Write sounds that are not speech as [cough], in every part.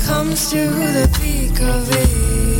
comes to the peak of it.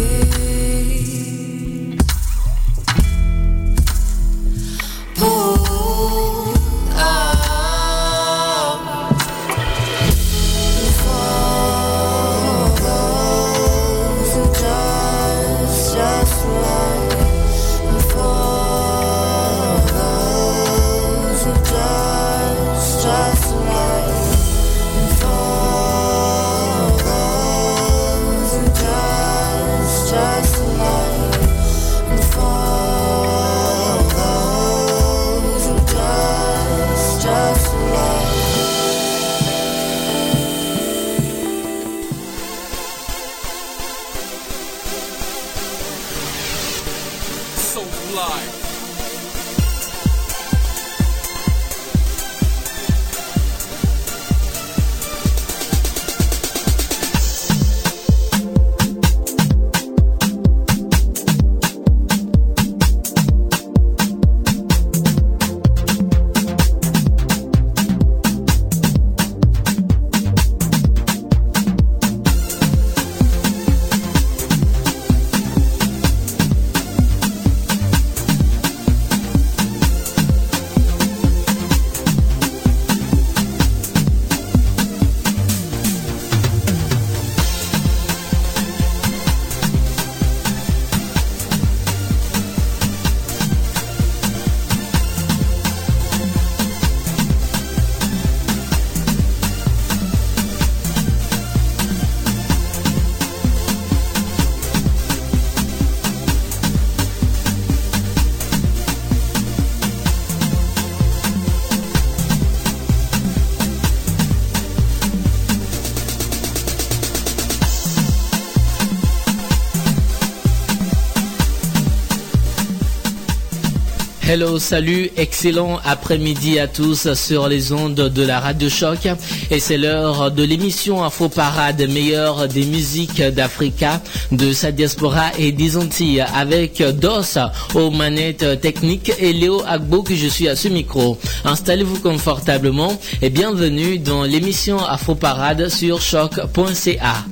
Hello, salut, excellent après-midi à tous sur les ondes de la Radio Choc. Et c'est l'heure de l'émission Afro Parade, meilleure des musiques d'Africa, de sa diaspora et des Antilles, avec DOS aux manettes techniques et Léo Agbo que je suis à ce micro. Installez-vous confortablement et bienvenue dans l'émission Afro Parade sur choc.ca.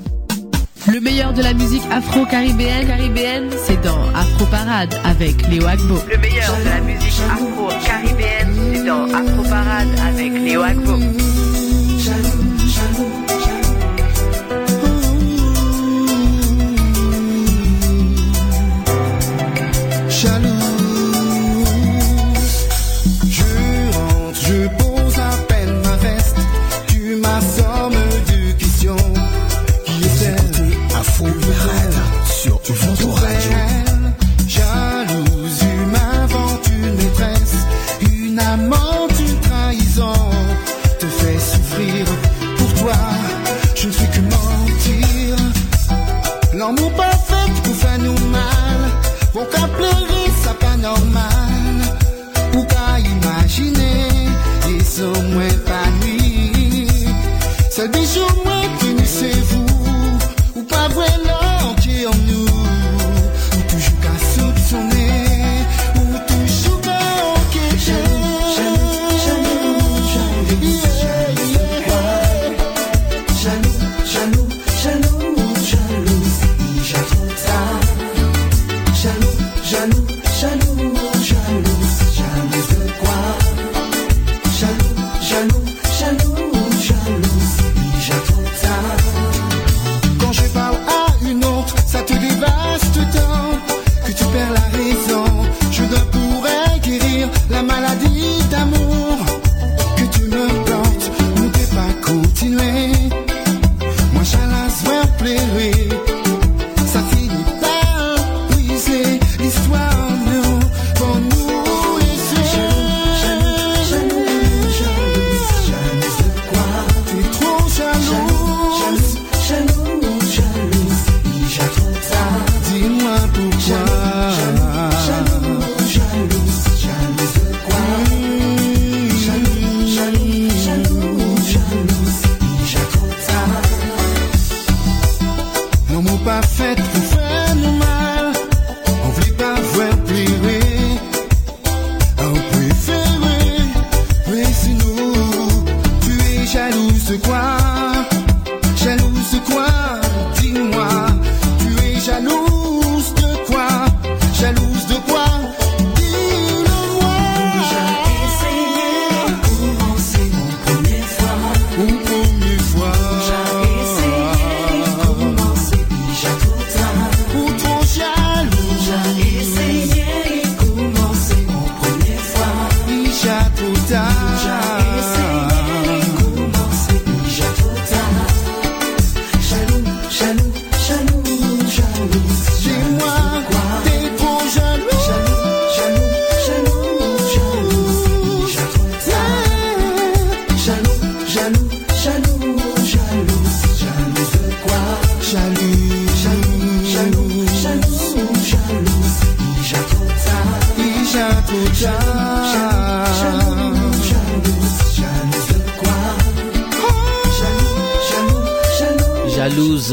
Le meilleur de la musique afro-caribéenne, caribéenne, c'est dans Afro Parade avec Léo Agbo. Le meilleur de la musique afro-caribéenne, c'est dans Afro Parade avec Léo Agbo.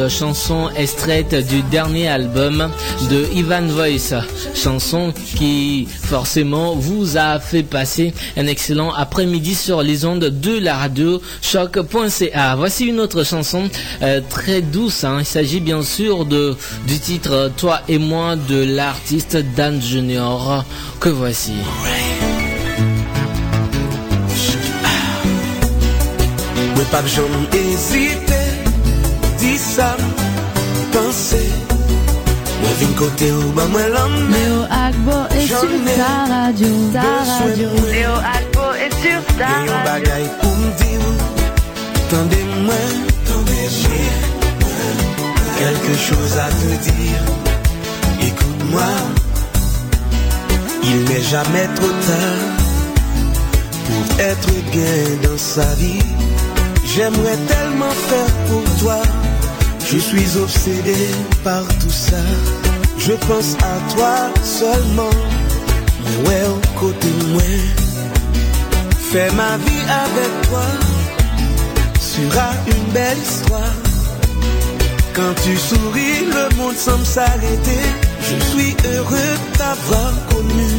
Chanson extraite du dernier album de Ivan Voice, chanson qui forcément vous a fait passer un excellent après-midi sur les ondes de la radio choc.ca. Voici une autre chanson euh, très douce, hein. il s'agit bien sûr de, du titre Toi et moi de l'artiste Dan Junior que voici. Di sa Pense Mwen vin kote ou ba mwen Léo Agbo est sur ta radio, ta radio. Léo Alpo est sur ta Gen yon radio. bagay pou m di ou Tande mwen Tande mwen Quelque chose à te dire Écoute-moi. Il n'est jamais trop tard Pour être bien dans sa vie. J'aimerais tellement faire pour toi Je suis obsédé par tout ça. Je pense à toi seulement. Mais ouais au côté moi Fais ma vie avec toi. Sera une belle histoire. Quand tu souris, le monde semble s'arrêter. Je suis heureux de t'avoir connu.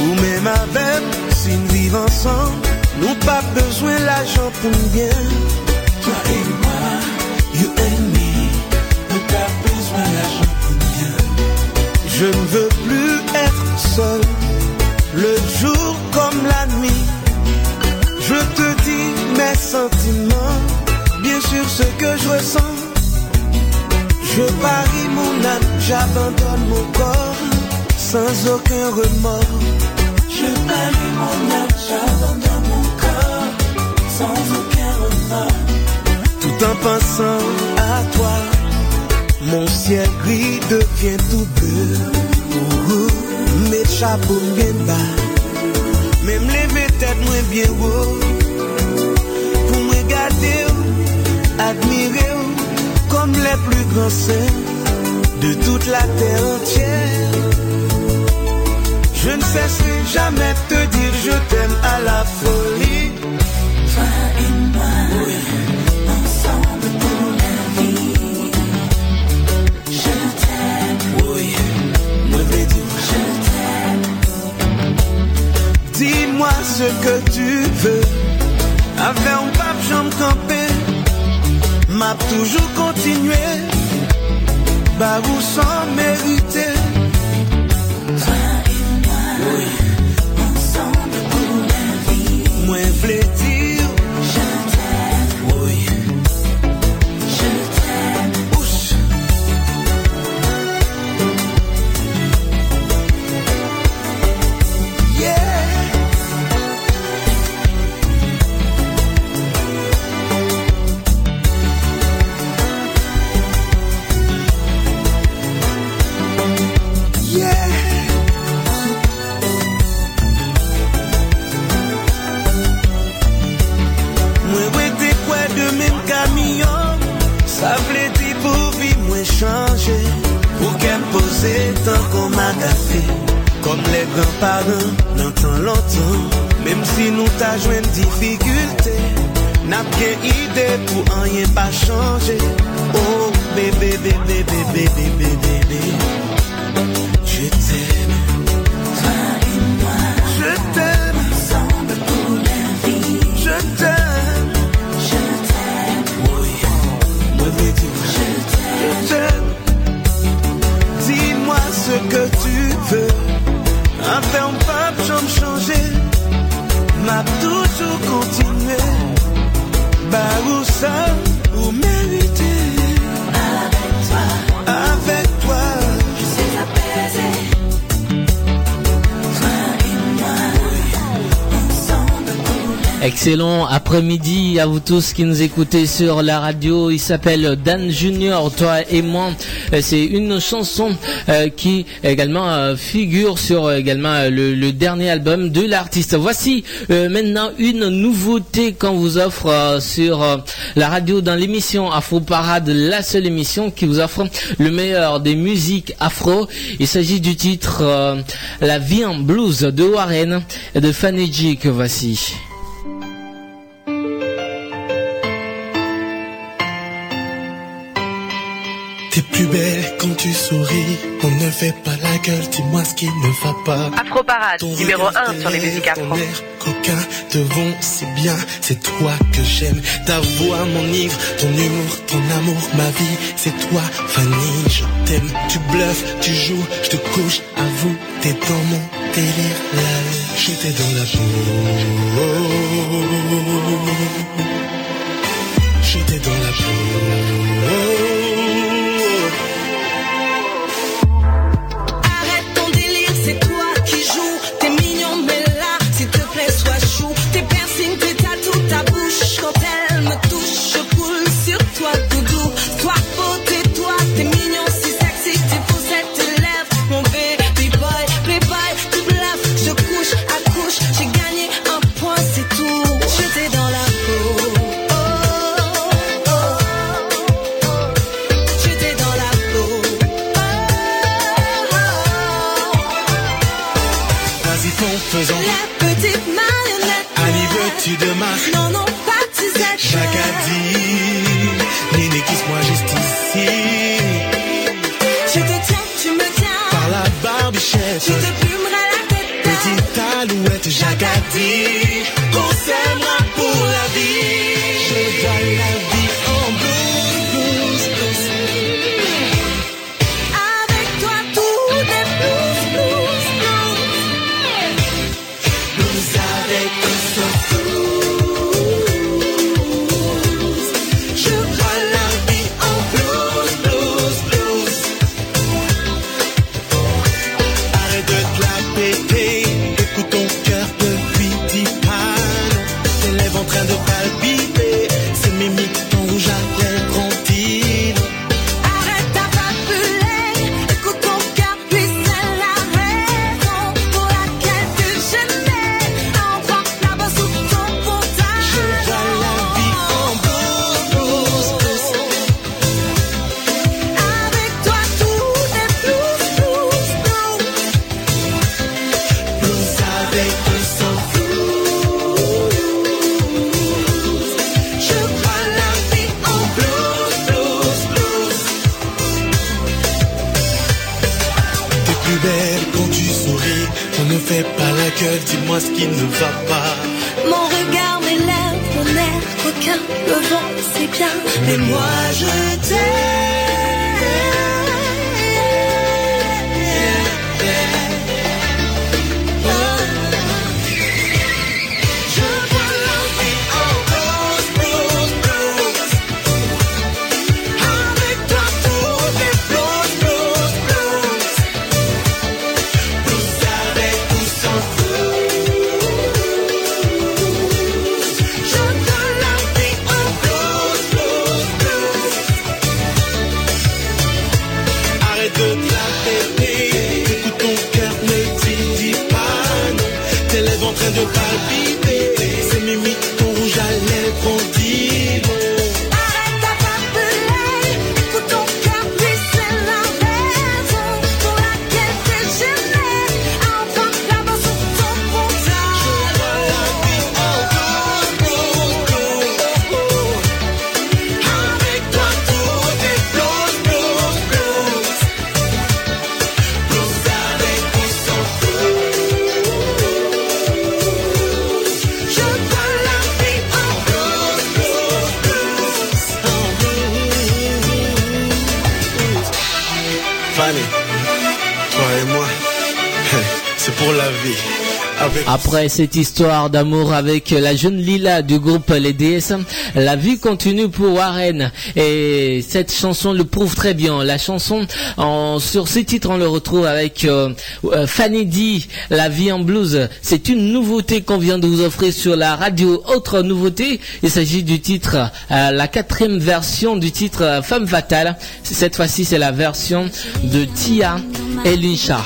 Ou même avec, si nous vivons ensemble. Nous pas besoin l'argent pour nous bien. Toi et moi, you Je ne veux plus être seul Le jour comme la nuit je te dis mes sentiments, bien sûr ce que je ressens. Je parie mon âme, j'abandonne mon corps, sans aucun remords. Je parie mon âme, j'abandonne mon corps, sans aucun remords. Tout en pensant à toi, mon ciel gris devient tout bleu. Mes chapeaux bien bas. Même lever tête moins bien haut Pour me regarder admirer Comme les plus grands saints De toute la terre entière Je ne cesserai jamais de te dire je t'aime à la folie ce que tu veux. Avec un pape, j'en camper. M'a toujours continué. Bah, où sans mériter. Toi et moi. Oui. Ensemble pour la vie. Moi, agase Kom le granparen nan tan lontan Mem si nou ta jwen difikulte Nap gen ide pou anyen pa chanje Oh, bebe, bebe, bebe, bebe, bebe Je t'aime. Ce que tu veux. Enfin on pas j'en changer M'a toujours continué. Bah où ça? Où mériter? Excellent après-midi à vous tous qui nous écoutez sur la radio. Il s'appelle Dan Junior, toi et moi. Euh, C'est une chanson euh, qui également euh, figure sur également le, dernier album de l'artiste. Voici maintenant une nouveauté qu'on vous offre sur la radio dans l'émission Afro Parade, la seule émission qui vous offre le meilleur des musiques afro. Il s'agit du titre La vie en blues de Warren et de Fanny G que voici. T'es plus belle quand tu souris. On ne fait pas la gueule, dis-moi ce qui ne va pas. Afro Parade, numéro 1 sur les musiques afro. Air, coquin, te vont si bien. C'est toi que j'aime. Ta voix m'enivre, ton humour, ton amour, ma vie. C'est toi, Fanny, je t'aime. Tu bluffes, tu joues, je te couche, avoue, t'es dans mon délire. J'étais dans la peau. J'étais dans la peau. qui ne va pas. Mon regard, mes lèvres, mon air coquin, le vent, c'est bien. Mais moi, je t'aime. cette histoire d'amour avec la jeune Lila du groupe Les DS. La vie continue pour Warren et cette chanson le prouve très bien. La chanson sur ce titre on le retrouve avec euh, euh, Fanny D, La vie en blues. C'est une nouveauté qu'on vient de vous offrir sur la radio. Autre nouveauté, il s'agit du titre, euh, la quatrième version du titre Femme fatale. Cette fois-ci c'est la version de Tia et Lincha.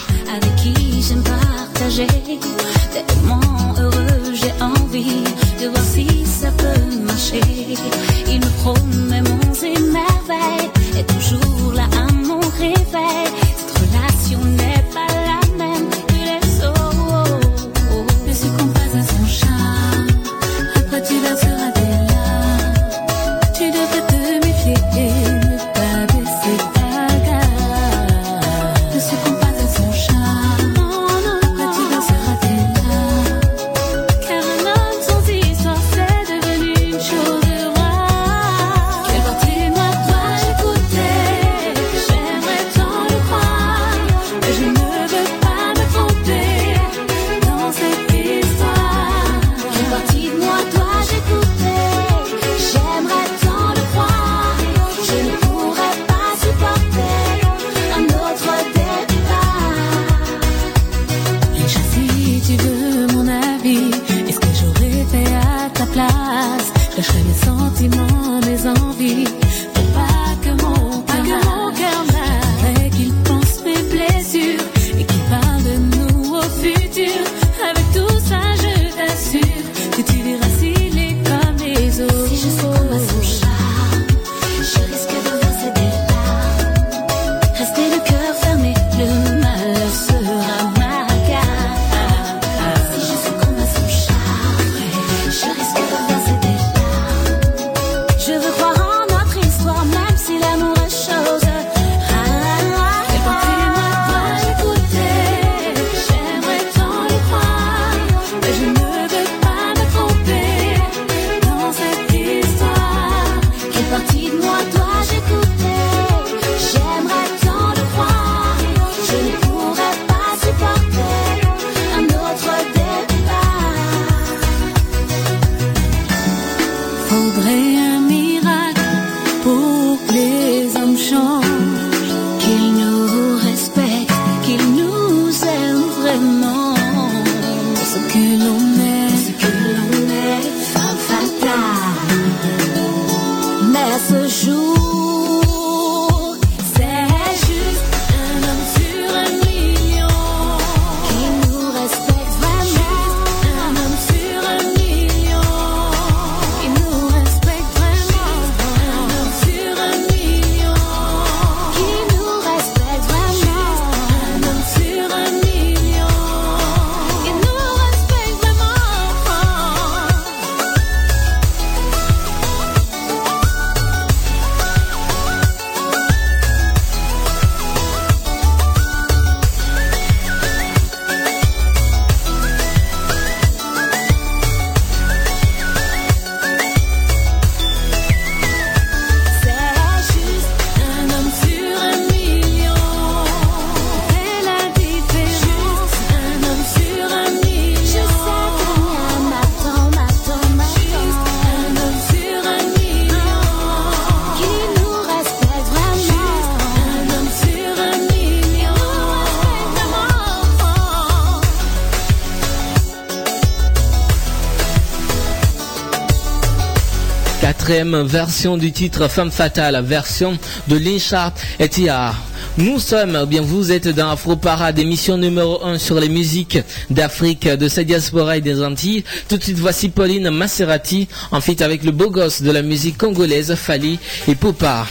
version du titre Femme Fatale, version de Linchard et Tia. Nous sommes, bien vous êtes dans Afro Parade, émission numéro 1 sur les musiques d'Afrique, de sa diaspora et des Antilles. Tout de suite, voici Pauline Maserati, en fait avec le beau gosse de la musique congolaise, Fali et Popa.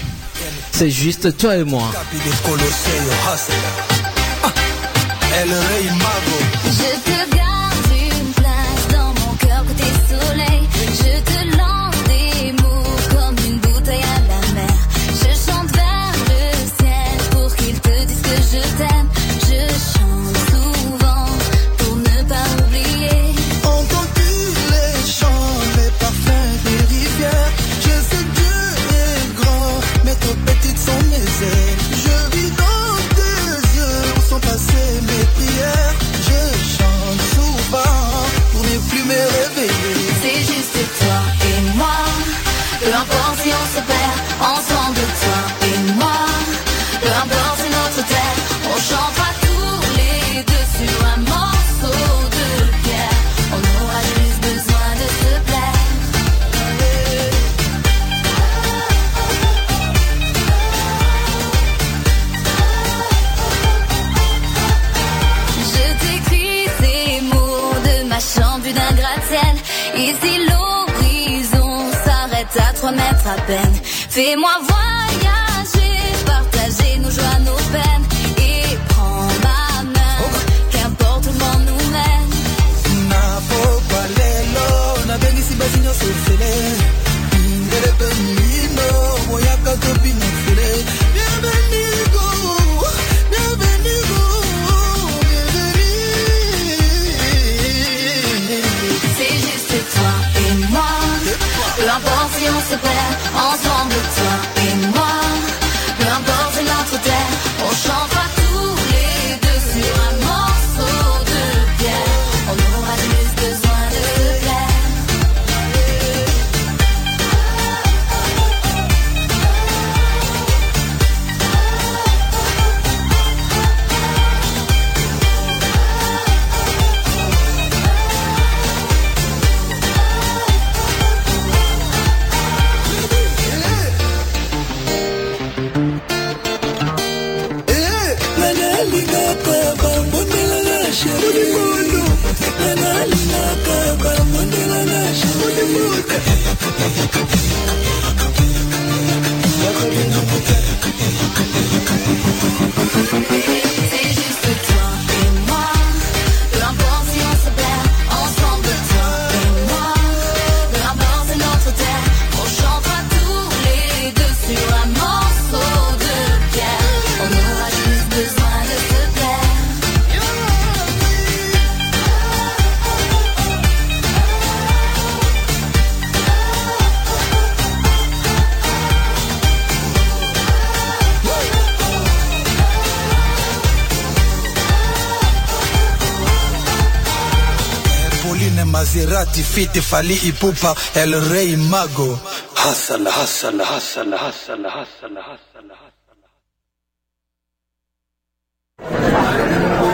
C'est juste toi et moi. Fais-moi voir.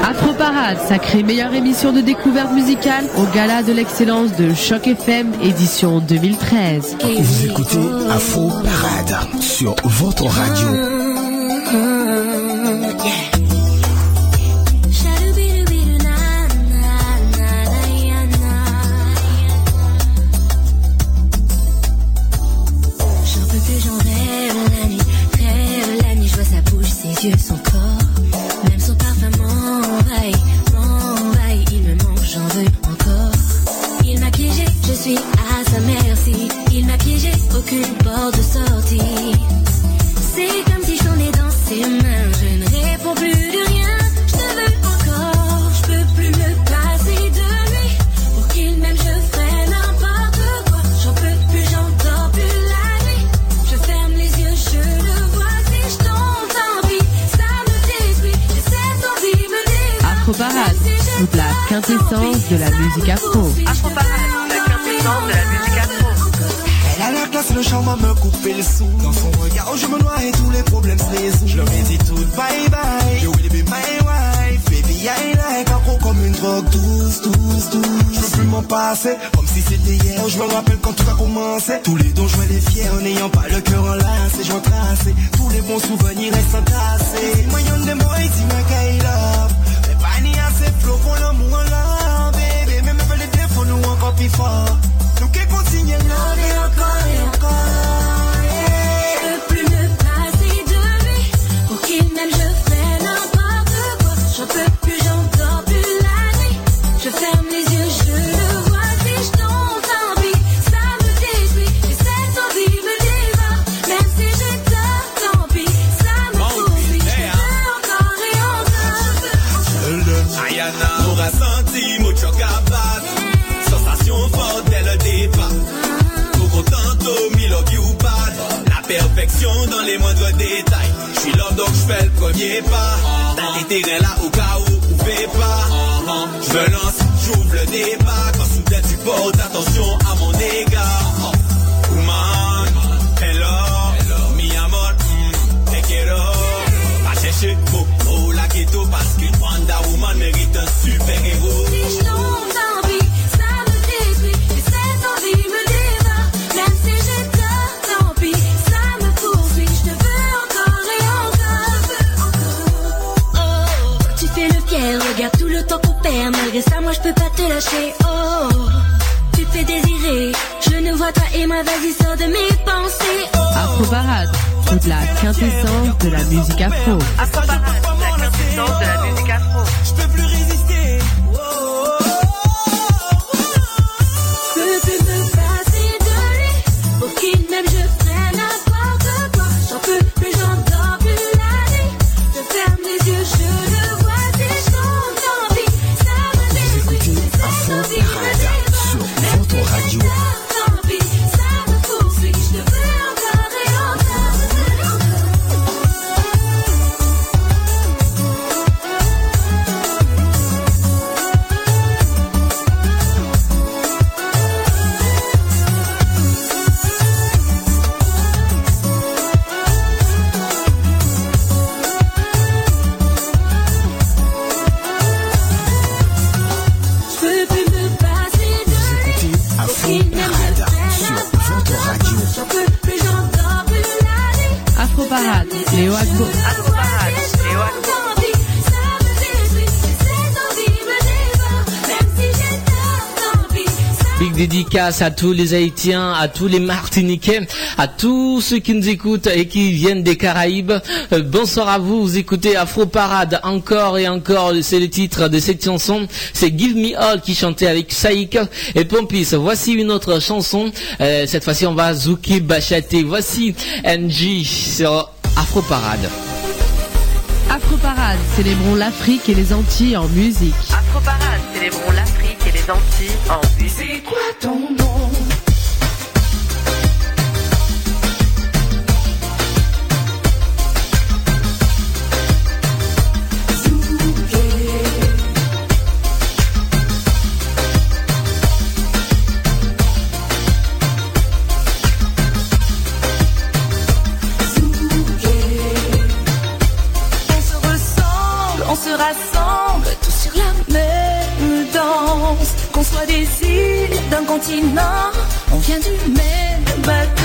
Afro Parade, sacrée meilleure émission de découverte musicale au Gala de l'excellence de Choc FM édition 2013. Vous écoutez Afro Parade sur votre radio. Son corps. Même son parfum m'envahit, m'envahit, il me manque, j'en veux encore. Il m'a piégé, je suis à sa merci. Il m'a piégé, aucune porte de sortie. La quintessence de la musique afro. Afro la quintessence de la musique afro. Elle a la classe, le charme à me couper le sou. Dans son regard, je me noie et tous les problèmes se résolvent. Je leur ai dit tout bye bye. You will be my wife. Baby, I like accro comme une drogue douce, douce, douce. Je peux plus m'en passer, comme si c'était hier. Je me rappelle quand tout a commencé. Tous les dons, je les fiers, en n'ayant pas le cœur enlacé. Je tracé. Tous les bons souvenirs restent entassés. Moyen de moi, love. Pour l'amour, là, baby. Même avec les défauts, nous encore plus fort. Nous qui continuons, et encore et encore. Je peux plus me passer de lui. Pour qu'il m'aime, je ferai n'importe quoi. J'en peux Everybody moi, vas-y, sors de mes pensées. Oh, Afro Parade, toute la quintessence de la musique afro. Afro Parade, la quintessence de la musique dédicace à tous les Haïtiens, à tous les Martiniquais, à tous ceux qui nous écoutent et qui viennent des Caraïbes. Euh, bonsoir à vous, vous écoutez Afro Parade encore et encore, c'est le titre de cette chanson. C'est Give Me All qui chantait avec Saïk et Pompis. Voici une autre chanson, Euh, cette fois-ci on va Zouki Bachaté. Voici NG sur Afro Parade. Afro Parade, célébrons l'Afrique et les Antilles en musique. Afro Parade, célébrons l'Afrique les Antilles en musique. ton nom? d'un continent, on vient du même bateau.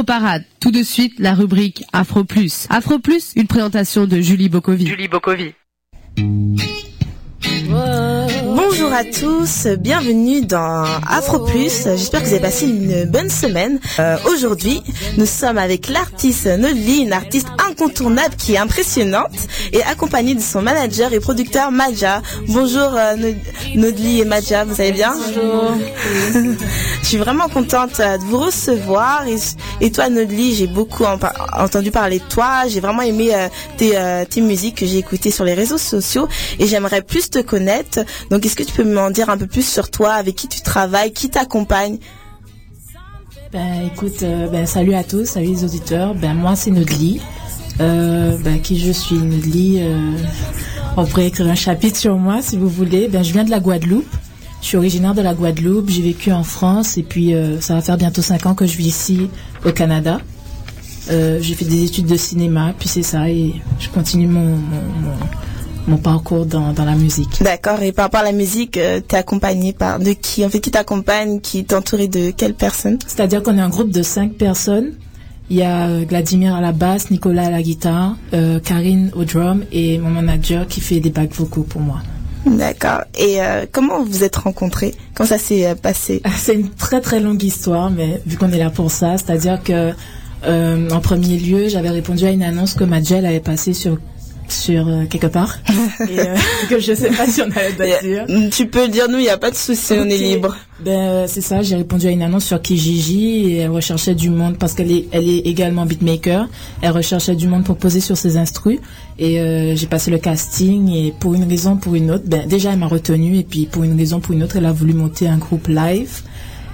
Afro Parade. Tout de suite, la rubrique Afro Plus. Afro Plus, une présentation de Julie Bokovi. Julie Bokovi. Bonjour à tous, bienvenue dans Afro Plus. J'espère que vous avez passé une bonne semaine. Euh, Aujourd'hui, nous sommes avec l'artiste Nodli, une artiste incontournable qui est impressionnante et accompagnée de son manager et producteur Maja. Bonjour euh, Nod- Nodli et Maja, vous allez bien? Bonjour. [laughs] Je suis vraiment contente euh, de vous recevoir et, et toi Nodli, j'ai beaucoup en entendu parler de toi. J'ai vraiment aimé euh, tes, euh, tes musiques que j'ai écoutées sur les réseaux sociaux et j'aimerais plus te connaître. Donc est-ce que tu peux m'en dire un peu plus sur toi, avec qui tu travailles, qui t'accompagne? Ben écoute, ben salut à tous, salut les auditeurs. Ben moi c'est Nodli. Euh, ben qui je suis Nodli. Euh, on pourrait écrire un chapitre sur moi si vous voulez. Ben je viens de la Guadeloupe. Je suis originaire de la Guadeloupe. J'ai vécu en France et puis euh, ça va faire bientôt cinq ans que je vis ici au Canada. J'ai fait des études de cinéma, puis c'est ça et je continue mon mon, mon, mon parcours dans, dans la musique. D'accord. Et par rapport à la musique, euh, t'es accompagné par de qui? En fait, qui t'accompagne Qui est entouré de quelles personnes? C'est-à-dire qu'on est un groupe de cinq personnes. Il y a euh, Vladimir à la basse, Nicolas à la guitare, euh, Karine au drum et mon manager qui fait des bacs vocaux pour moi. D'accord. Et euh, comment vous êtes rencontrés? Comment ça s'est passé? [laughs] C'est une très très longue histoire, mais vu qu'on est là pour ça, c'est-à-dire que euh, en premier lieu, j'avais répondu à une annonce que Majel avait passée sur sur euh, quelque part [laughs] et euh, [laughs] que je sais pas si on allait le dire. Tu peux le dire, nous, il n'y a pas de souci, on est libre. Ben euh, c'est ça, j'ai répondu à une annonce sur Kijiji et elle recherchait du monde parce qu'elle est elle est également beatmaker. Elle recherchait du monde pour poser sur ses instrus et euh, j'ai passé le casting et pour une raison pour une autre, ben déjà elle m'a retenu et puis pour une raison pour une autre, elle a voulu monter un groupe live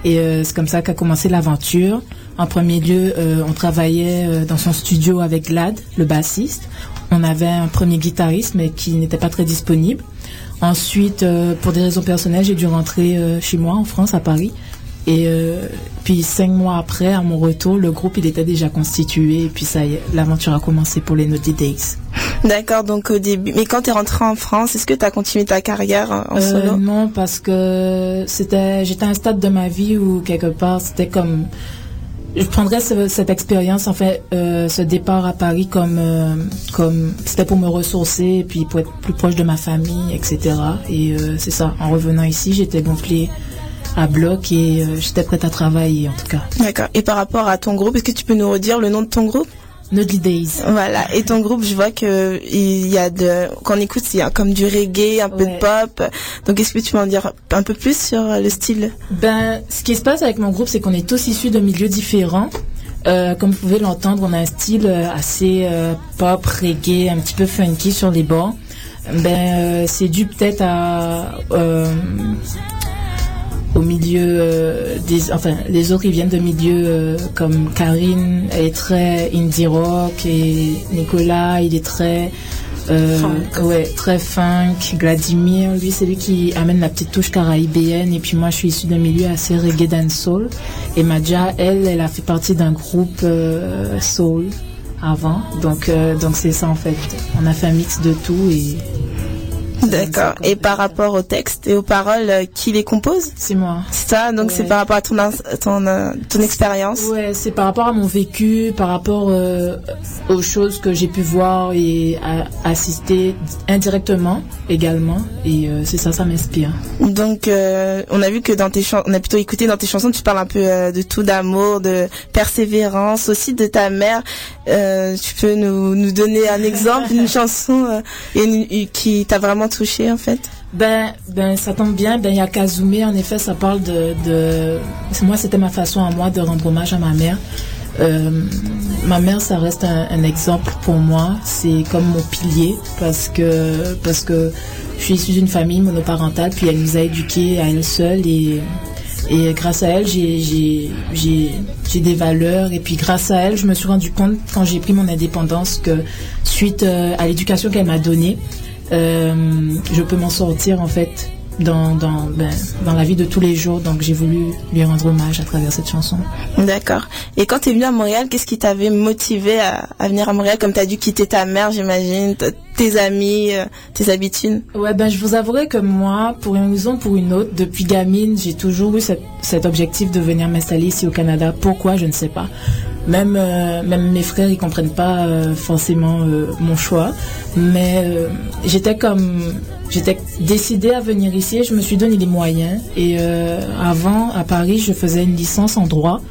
et euh, c'est comme ça qu'a commencé l'aventure. En premier lieu, euh, on travaillait euh, dans son studio avec Glad, le bassiste. On avait un premier guitariste mais qui n'était pas très disponible. Ensuite, euh, pour des raisons personnelles, j'ai dû rentrer euh, chez moi en France, à Paris. Et euh, puis cinq mois après, à mon retour, le groupe il était déjà constitué. Et puis ça y est, l'aventure a commencé pour les Naughty Days. D'accord, donc au début. Mais quand tu es rentré en France, est-ce que tu as continué ta carrière en solo? non, parce que c'était, j'étais à un stade de ma vie où quelque part c'était comme, je prendrais ce- cette expérience, en fait, euh, ce départ à Paris comme, euh, comme c'était pour me ressourcer et puis pour être plus proche de ma famille, etc. Et euh, c'est ça. En revenant ici, j'étais gonflée à bloc et j'étais prête à travailler en tout cas. D'accord. Et par rapport à ton groupe, est-ce que tu peux nous redire le nom de ton groupe? Naughty Days. Voilà. Et ton groupe, je vois que il y a de, quand on écoute, il y a comme du reggae, un peu de pop. Donc, est-ce que tu peux en dire un peu plus sur euh, le style? Ben, ce qui se passe avec mon groupe, c'est qu'on est tous issus de milieux différents. Euh, comme vous pouvez l'entendre, on a un style euh, assez euh, pop, reggae, un petit peu funky sur les bords. Ben, euh, c'est dû peut-être à au milieu euh, des, enfin, les autres ils viennent de milieux euh, comme Karine, elle est très indie rock et Nicolas, il est très euh, ouais, très funk. Vladimir, lui, c'est lui qui amène la petite touche caraïbéenne. Et puis moi, je suis issue d'un milieu assez reggae dancehall. Et Madja, elle, elle a fait partie d'un groupe euh, soul avant. Donc, euh, donc c'est ça en fait. On a fait un mix de tout et D'accord. Et par rapport au texte et aux paroles, euh, qui les compose? C'est moi. C'est ça? Donc, c'est par rapport à ton ton euh, ton expérience? Ouais, c'est par rapport à mon vécu, par rapport euh, aux choses que j'ai pu voir et à- assister indirectement également. Et c'est ça, ça m'inspire. Donc, on a vu que dans tes chansons, on a plutôt écouté dans tes chansons, tu parles un peu de tout, d'amour, de persévérance, aussi de ta mère. Euh, tu peux nous, nous donner un exemple, une chanson euh, qui t'a vraiment touché en fait? Ben, ben, ça tombe bien. Ben, il y a Kazumé, en effet, ça parle de, de... Moi, c'était ma façon à moi de rendre hommage à ma mère. Euh, ma mère, ça reste un, un exemple pour moi. C'est comme mon pilier parce que, parce que je suis issue d'une famille monoparentale, puis elle nous a éduqués à elle seule et, et grâce à elle, j'ai, des valeurs. Et puis grâce à elle, je me suis rendu compte quand j'ai pris mon indépendance que suite euh, à l'éducation qu'elle m'a donnée, euh, je peux m'en sortir en fait dans, dans, ben, dans la vie de tous les jours. Donc j'ai voulu lui rendre hommage à travers cette chanson. D'accord. Et quand tu es venu à Montréal, qu'est-ce qui t'avait motivé à, à venir à Montréal? Comme tu as dû quitter ta mère, j'imagine, tes amis, euh, tes habitudes Ouais, ben je vous avouerai que moi, pour une raison ou pour une autre, depuis gamine, j'ai toujours eu cet, objectif de venir m'installer ici au Canada. Pourquoi, je ne sais pas. Même, euh, même mes frères, ils comprennent pas euh, forcément mon choix. Mais j'étais comme, j'étais décidée à venir ici. et Je me suis donné les moyens. Et avant, à Paris, je faisais une licence en droit.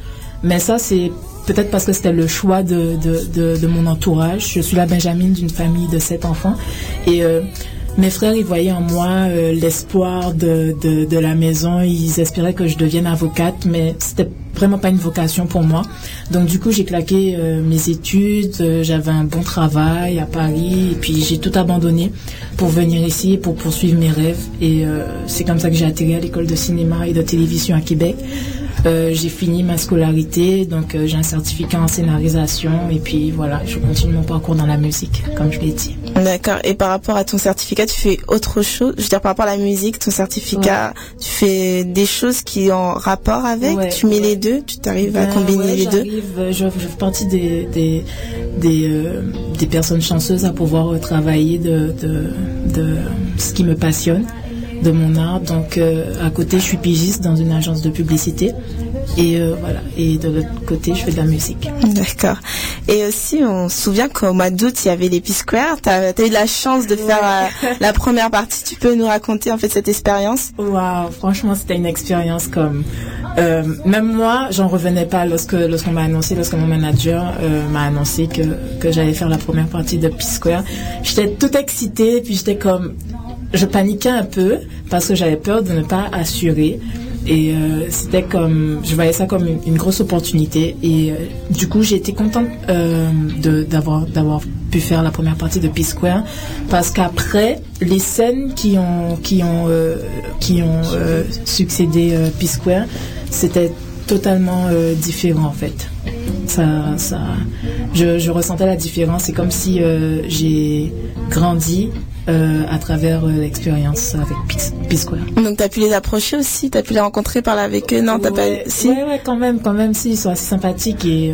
Mais ça, c'est peut-être parce que c'était le choix de, de, de, mon entourage. Je suis la Benjamine d'une famille de sept enfants. Et euh, mes frères, ils voyaient en moi euh, l'espoir de, de, de la maison. Ils espéraient que je devienne avocate, mais c'était vraiment pas une vocation pour moi. Donc du coup, j'ai claqué euh, mes études. euh, J'avais un bon travail à Paris, et puis j'ai tout abandonné pour venir ici, pour poursuivre mes rêves. Et c'est comme ça que j'ai atterri à l'école de cinéma et de télévision à Québec. Euh, j'ai fini ma scolarité, donc euh, j'ai un certificat en scénarisation et puis voilà, je continue mon parcours dans la musique, comme je l'ai dit. D'accord. Et par rapport à ton certificat, tu fais autre chose? Je veux dire, par rapport à la musique, ton certificat, tu fais des choses qui ont rapport avec? Ouais, Tu mets les deux? Tu t'arrives à Ben, combiner les deux? j'arrive, euh, je, je fais partie des, des, des, euh, des personnes chanceuses à pouvoir travailler de, de, de ce qui me passionne, de mon art. Donc, euh, à côté, je suis pigiste dans une agence de publicité. Et euh, voilà. Et de l'autre côté, je fais de la musique. D'accord. Et aussi, on se souvient qu'au mois d'août, il y avait les P-Square. Tu as, eu la chance de faire euh, la première partie. Tu peux nous raconter en fait cette expérience? Waouh, franchement, c'était une expérience comme. euh, même moi, j'en revenais pas lorsque lorsqu'on m'a annoncé, lorsque mon manager euh, m'a annoncé que que j'allais faire la première partie de P Square. J'étais toute excitée, puis j'étais comme, je paniquais un peu parce que j'avais peur de ne pas assurer. Et euh, c'était comme, je voyais ça comme une, grosse opportunité. Et euh, du coup, j'ai été contente euh, d'avoir pu faire la première partie de P Square parce qu'après, les scènes qui ont qui ont qui ont succédé euh, P Square, c'était totalement différent en fait. Ça, ça, je, ressentais la différence. C'est comme si j'ai grandi euh, à travers euh, l'expérience avec P, P Square. Donc, tu as pu les approcher aussi? Tu as pu les rencontrer, parler avec eux? Non, t'as ouais, pas. Si? Ouais, ouais, quand même, quand même, si, ils sont assez sympathiques et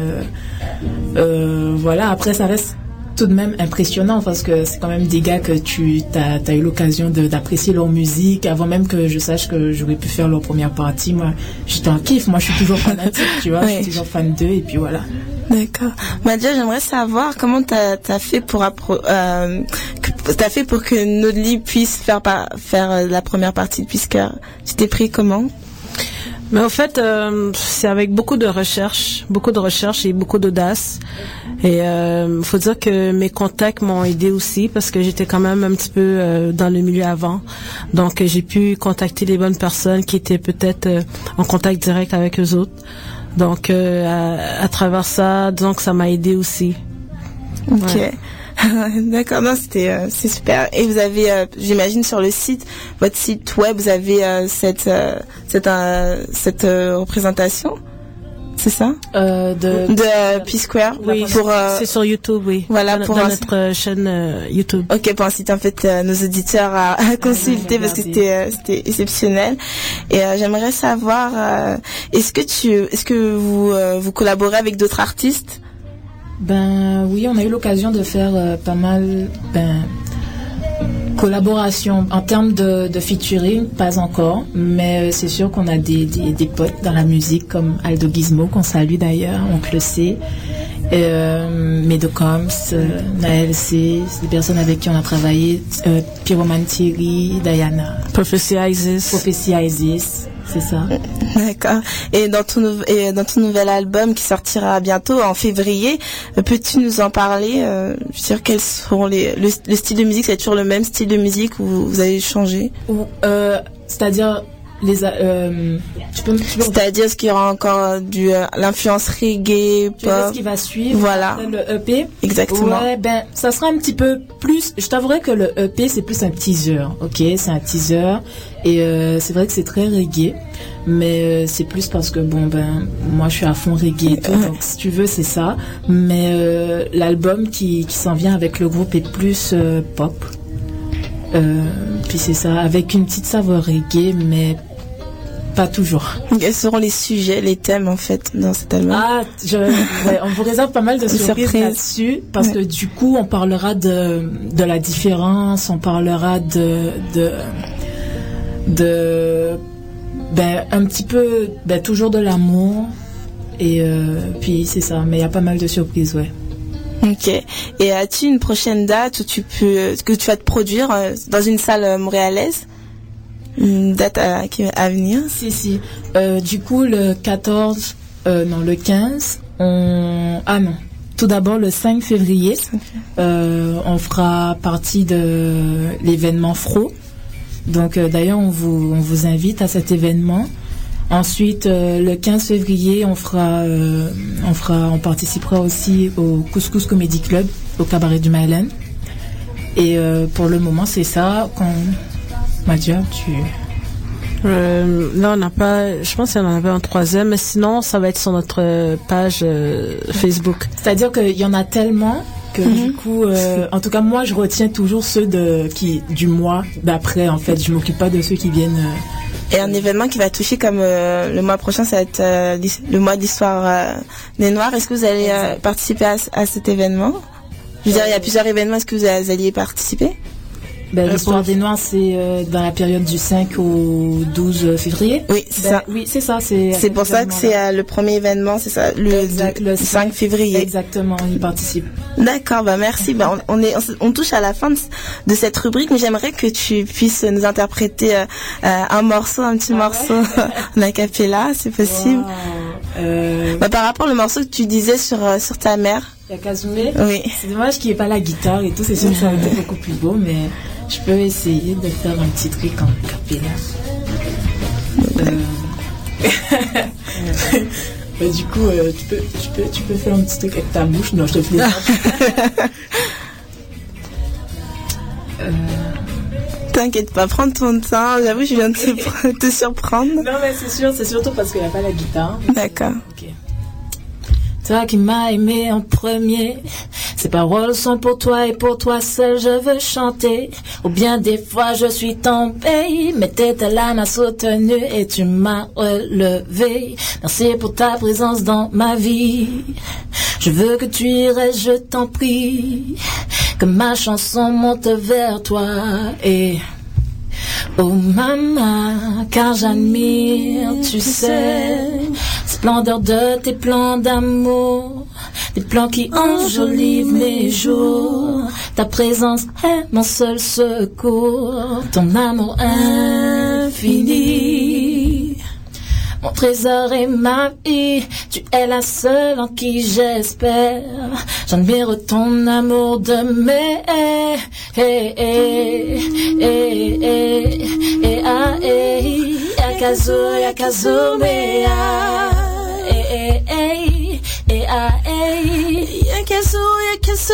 euh, voilà. Après, ça reste tout de même impressionnant parce que c'est quand même des gars que tu as, eu l'occasion d'apprécier leur musique avant même que je sache que j'aurais pu faire leur première partie. Moi, j'étais en kiff. Moi, je suis toujours fanatique, tu vois. Je suis toujours fan d'eux et puis voilà. D'accord. Madia, j'aimerais savoir comment t'as as fait pour euh, fait pour que Nodli puisse faire faire la première partie de Pisceur. Tu t'es pris comment? Mais en fait, euh, c'est avec beaucoup de recherche, beaucoup de recherche et beaucoup d'audace. Et euh, faut dire que mes contacts m'ont aidé aussi parce que j'étais quand même un petit peu euh, dans le milieu avant. Donc j'ai pu contacter les bonnes personnes qui étaient peut-être euh, en contact direct avec eux autres. Donc à, à travers ça, disons que ça m'a aidé aussi. Ok. Ouais. [laughs] D'accord, non, c'était euh, c'est super. Et vous avez, euh, j'imagine, sur le site, votre site web, vous avez euh, cette euh, cette euh, cette euh, représentation, c'est ça? Euh, de de euh, P-Square Oui, pour c'est sur YouTube, oui. voilà, dans, pour dans un- notre chaîne YouTube. Ok, pour inciter en fait euh, nos auditeurs à, à consulter parce que c'était euh, c'était exceptionnel. Et euh, j'aimerais savoir, euh, est-ce que tu, est-ce que vous euh, vous collaborez avec d'autres artistes? Ben oui, on a eu l'occasion de faire euh, pas mal ben, collaboration en termes de, featuring, pas encore, mais euh, c'est sûr qu'on a des, des, des potes dans la musique comme Aldo Gizmo qu'on salue d'ailleurs, Oncle C, euh, Medocoms, euh, Naël C, des personnes avec qui on a travaillé, euh, Pyroman Thierry, Diana, Prophecy Isis. Prophecy Isis, c'est ça. D'accord. Et dans ton nou- et dans ton nouvel album qui sortira bientôt en février, euh, peux-tu nous en parler euh, Je veux dire, quels seront les le, le style de musique? C'est toujours le même style de musique ou vous, vous avez changé? Ou, euh, c'est-à-dire les euh, tu peux, tu peux C'est-à-dire ce qu'il y aura encore du euh, l'influence reggae, vois ce pop qui va suivre Voilà. le EP Exactement. Ouais, ben, ça sera un petit peu plus. Je t'avouerai que le EP, c'est plus un teaser, ok? C'est un teaser. Et euh, c'est vrai que c'est très reggae. Mais euh, c'est plus parce que, bon, ben, moi, je suis à fond reggae et tout. Donc, si tu veux, c'est ça. Mais l'album qui, qui s'en vient avec le groupe est plus pop. Puis c'est ça, avec une petite saveur reggae, mais pas toujours. Quels seront les sujets, les thèmes en fait dans cet album Ah, je, ouais, on vous réserve pas mal de surprises là-dessus parce Ouais. que du coup, on parlera de, de la différence, on parlera de, de, de, ben, un petit peu, ben, toujours de l'amour. Et euh, puis c'est ça, mais il y a pas mal de surprises, ouais. Ok. Et as-tu une prochaine date où tu peux que tu vas te produire euh, dans une salle euh, montréalaise? Date à, venir Si, si. Euh, du coup, le 14, euh, non, le 15, on... Ah non. Tout d'abord, le 5 février, euh, on fera partie de l'événement FRO. Donc, d'ailleurs, on vous, on vous invite à cet événement. Ensuite, le 15 février, on fera, on fera, on participera aussi au Couscous Comedy Club au cabaret du Myland. Et pour le moment, c'est ça. Quand... Madia, tu... Euh, là, on n'a pas. Je pense qu'il y en avait un troisième, mais sinon, ça va être sur notre page euh, Facebook. C'est-à-dire qu'il y en a tellement que du coup, euh, en tout cas, moi, je retiens toujours ceux de qui du mois d'après. En fait, je m'occupe pas de ceux qui viennent. euh, Et un événement qui va toucher comme euh, le mois prochain, ça va être euh, le mois euh, des Noirs. Est-ce que vous allez euh, participer à, cet événement? Je veux dire, il y a plusieurs événements. Est-ce que vous alliez participer? Ben, L'histoire des Noirs, c'est euh, dans la période du 5 au 12 février. Oui, c'est Ben, ça. Oui, c'est ça. C'est C'est pour ça que c'est euh, le premier événement, c'est ça, le, Exact, le le 5 février. Exactement, il participe. D'accord, bah merci. Bah, on, on est, on, touche à la fin de, de cette rubrique, mais j'aimerais que tu puisses nous interpréter euh, euh, un morceau, un petit morceau [laughs] en acapella, c'est possible. Euh, Bah, par rapport au morceau que tu disais sur euh, sur ta mère. Yakazume. Oui. C'est dommage qu'il n'y ait pas la guitare et tout. C'est sûr que ça aurait été beaucoup plus beau, mais je peux essayer de faire un petit truc en capella. Euh, [laughs] bah, du coup, euh, tu, peux, tu, peux, tu peux faire un petit truc avec ta bouche. Non, je te plaisante. [laughs] Euh, T'inquiète pas, prends ton temps. J'avoue, je viens de te, [laughs] te surprendre. Non, mais c'est sûr, c'est surtout parce qu'il n'y a pas la guitare. D'accord. Toi qui m'as aimé en premier, ces paroles sont pour toi et pour toi seul je veux chanter. Ou bien des fois je suis tombée, mais t'étais là, m'a soutenu et tu m'as relevé. Merci pour ta présence dans ma vie. Je veux que tu y restes, je t'en prie. Ma chanson monte vers toi et Oh maman, car j'admire, tu sais, splendeur de tes plans d'amour, des plans qui enjolivent mes jours. Ta présence est mon seul secours, ton amour infini. Mon trésor est ma vie, tu es la seule en qui j'espère. J'admire ton amour de mes eh, eh, eh, eh, eh, ah, eh, yakazo, yakazo, me, ah, eh, eh, eh, eh, ah, eh, yakazo, yakazo,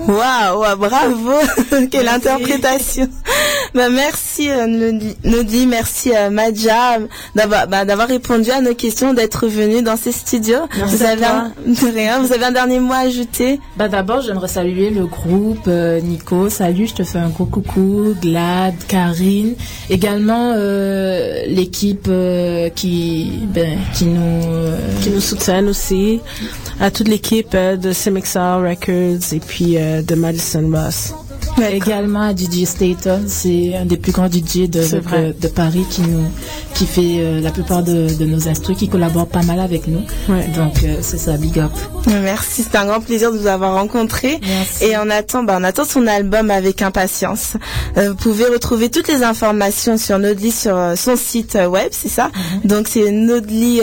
Waouh, wow, bravo, [laughs] quelle interprétation. Bah, merci euh, Nodi- merci euh, Madja d'avoir bah, d'avoir répondu à nos questions, d'être venu dans ces studios. Merci vous avez un, de rien, vous avez un dernier mot à ajouter? Bah d'abord, j'aimerais saluer le groupe euh, Nico. Salut, je te fais un gros coucou. Glad, Karine, également euh, l'équipe euh, qui ben, qui nous euh, qui nous soutiennent aussi, à toute l'équipe euh, de CMXR Records et puis euh, de Madison Ross. Également à DJ Staton. C'est un des plus grands DJ de, Paris qui nous qui fait euh, la plupart de, de nos instruments, qui collabore pas mal avec nous. Donc euh, c'est ça, big up. Merci, c'est un grand plaisir de vous avoir rencontré. Et on attend, bah, on attend son album avec impatience. Euh, vous pouvez retrouver toutes les informations sur Nodly sur son site web, c'est ça? Donc c'est Nodly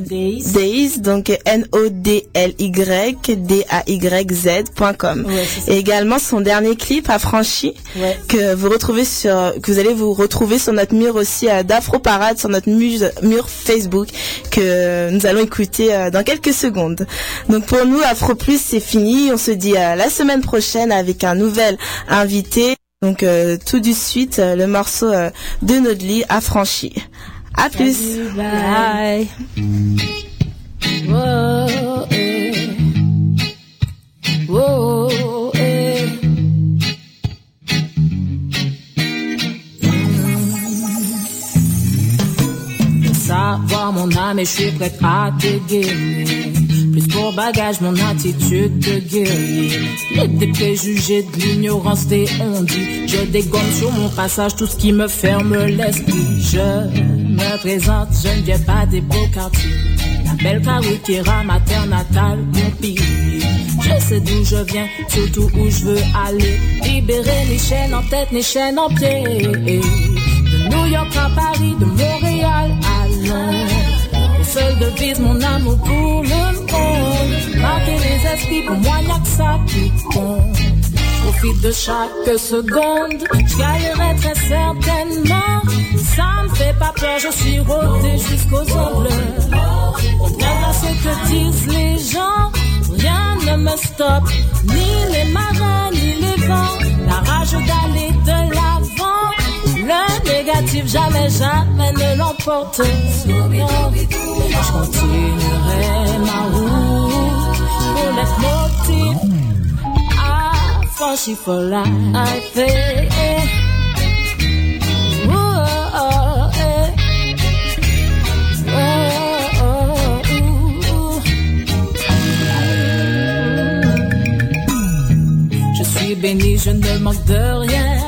Days. donc N O D L Y D A Y Z.com. Et également son dernier clip affranchi Ouais. que vous retrouvez sur que vous allez vous retrouver sur notre mur aussi euh, d'Afro Parade sur notre muse- mur Facebook que nous allons écouter euh, dans quelques secondes. Donc pour nous Afro Plus c'est fini, on se dit à la semaine prochaine avec un nouvel invité. Donc euh, tout de suite euh, le morceau euh, de Nodli affranchi. À plus. Bye. Whoa, eh. Whoa, Savoir mon âme et je suis prête à te guérir. Plus pour bagage, mon attitude de guerrier. Les des préjugés de l'ignorance des ondits. Je dégomme sur mon passage tout ce qui me ferme l'esprit. Je me présente, je ne viens pas des beaux quartiers. La belle Karukéra, ma terre natale, mon pays. Je sais d'où je viens, surtout où je veux aller. Libérer les chaînes en tête, les chaînes en pied. De New York à Paris, de Montréal à Londres. Au seul devise mon amour pour le monde. Marquer les esprits, pour moi y'a que ça qui compte. Profite de chaque seconde, je très certainement. Ça me fait pas peur, je suis rodé jusqu'aux ongles. Contraire à ce que disent les gens, rien ne me stoppe, ni les marins, ni les vents. La rage d'aller de le négatif jamais, jamais ne l'emporte. Je continuerai ma route pour l'être motif. I funky for life. oh. Oh, oh. Je suis béni, je ne manque de rien.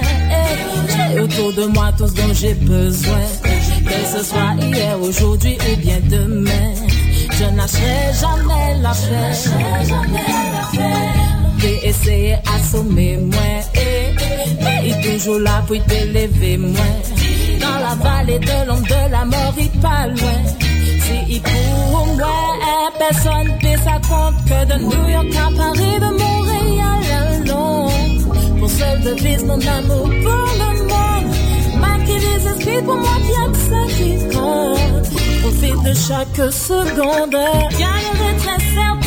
Autour de moi tout ce dont j'ai besoin. Que ce soit hier, aujourd'hui ou bien demain. Je n'achèterai jamais la paix. J'ai essayé assommer moi. Mais il est toujours là pour t'élever moi. Dans la vallée de l'ombre de la mort, il pas loin. Si il pour moi, eh, personne ne ça compte que de New York à Paris, de Montréal à Londres. Pour seule devise mon amour pour le monde. Esprits pour moi, bien que ça qui. Profite de chaque seconde. Gagnerai très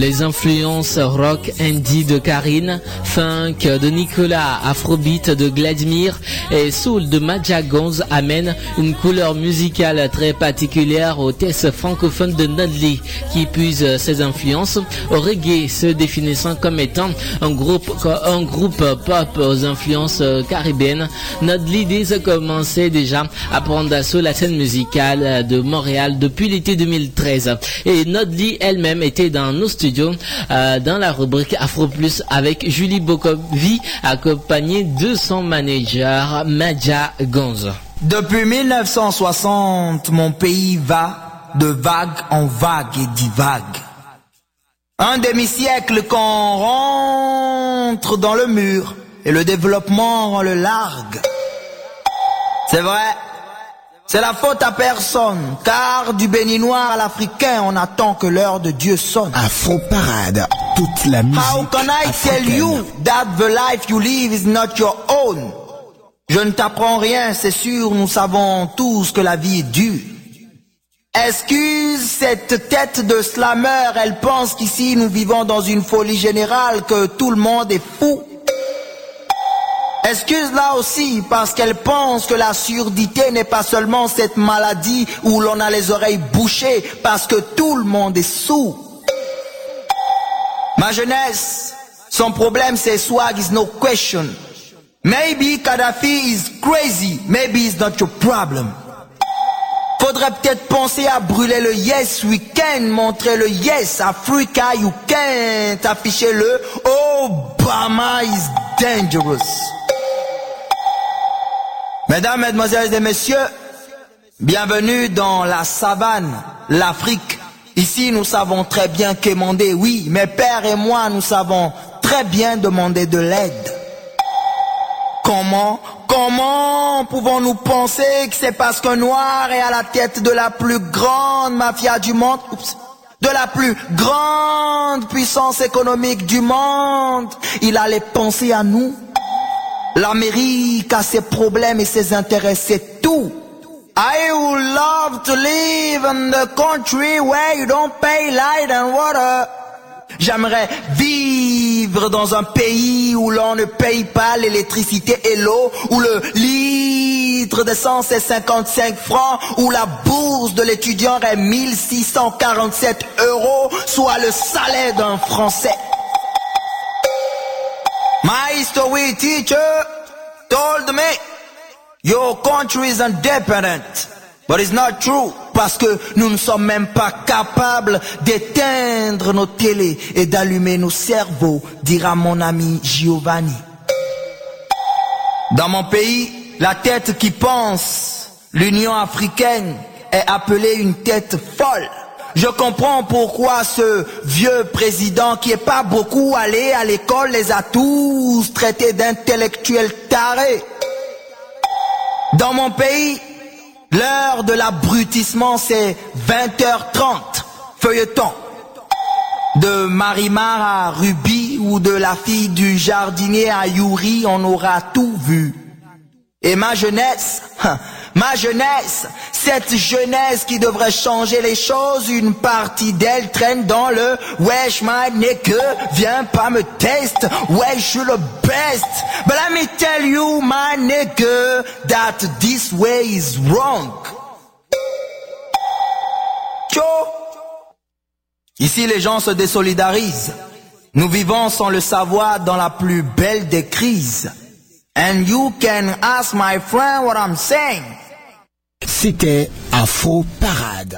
Les influences rock indie de Karine, funk de Nicolas, afrobeat de Vladimir et soul de Madja Gonz amènent une couleur musicale très particulière au test francophone de Nodli qui puise ses influences au reggae se définissant comme étant un groupe, pop aux influences caribéennes. Nodli dit commençait déjà à prendre d'assaut la scène musicale de Montréal depuis l'été 2013 et Nodli elle-même était dans nos euh, dans la rubrique Afro Plus avec Julie Bokovi accompagnée de son manager Madja Gonz. Depuis 1960, mon pays va de vague en vague et divague. Un demi-siècle qu'on rentre dans le mur et le développement le largue. C'est vrai, c'est la faute à personne, car du béninois à l'africain, on attend que l'heure de Dieu sonne. Afro Parade, toute la musique How can I tell you that the life you live is not your own? Je ne t'apprends rien, c'est sûr, nous savons tous que la vie est dure. Excuse cette tête de slammer, elle pense qu'ici nous vivons dans une folie générale, que tout le monde est fou. Excuse-la aussi parce qu'elle pense que la surdité n'est pas seulement cette maladie où l'on a les oreilles bouchées parce que tout le monde est sourd. Ma jeunesse, son problème c'est swag is no question. Maybe Kadhafi is crazy, maybe it's not your problem. Faudrait peut-être penser à brûler le Yes Weekend, montrer le Yes Africa You Can't, afficher le Obama is dangerous. Mesdames, Mesdemoiselles et Messieurs, bienvenue dans la savane, l'Afrique. Ici, nous savons très bien quémander, oui, mes pères et moi, nous savons très bien demander de l'aide. Comment, comment pouvons-nous penser que c'est parce qu'un noir est à la tête de la plus grande mafia du monde, oups, de la plus grande puissance économique du monde, il allait penser à nous? L'Amérique a ses problèmes et ses intérêts, c'est tout. I would love to live in the country where you don't pay light and water. J'aimerais vivre dans un pays où l'on ne paye pas l'électricité et l'eau, où le litre d'essence est 55 francs, où la bourse de l'étudiant est 1647 euros, soit le salaire d'un Français. My history teacher told me your country is independent. But it's not true parce que nous ne sommes même pas capables d'éteindre nos télés et d'allumer nos cerveaux, dira mon ami Giovanni. Dans mon pays, la tête qui pense, l'Union africaine, est appelée une tête folle. Je comprends pourquoi ce vieux président qui est pas beaucoup allé à l'école les a tous traités d'intellectuels tarés. Dans mon pays, L'heure de l'abrutissement, c'est 20h30, feuilleton. De Marimar à Ruby ou de la fille du jardinier à Yuri, on aura tout vu. Et ma jeunesse, [laughs] ma jeunesse, cette jeunesse qui devrait changer les choses, une partie d'elle traîne dans le wesh my nigga, viens pas me test, wesh je suis le best. But let me tell you my nigga that this way is wrong. Ici les gens se désolidarisent. Nous vivons sans le savoir dans la plus belle des crises. And you can ask my friend what I'm saying. C'était Afro Parade.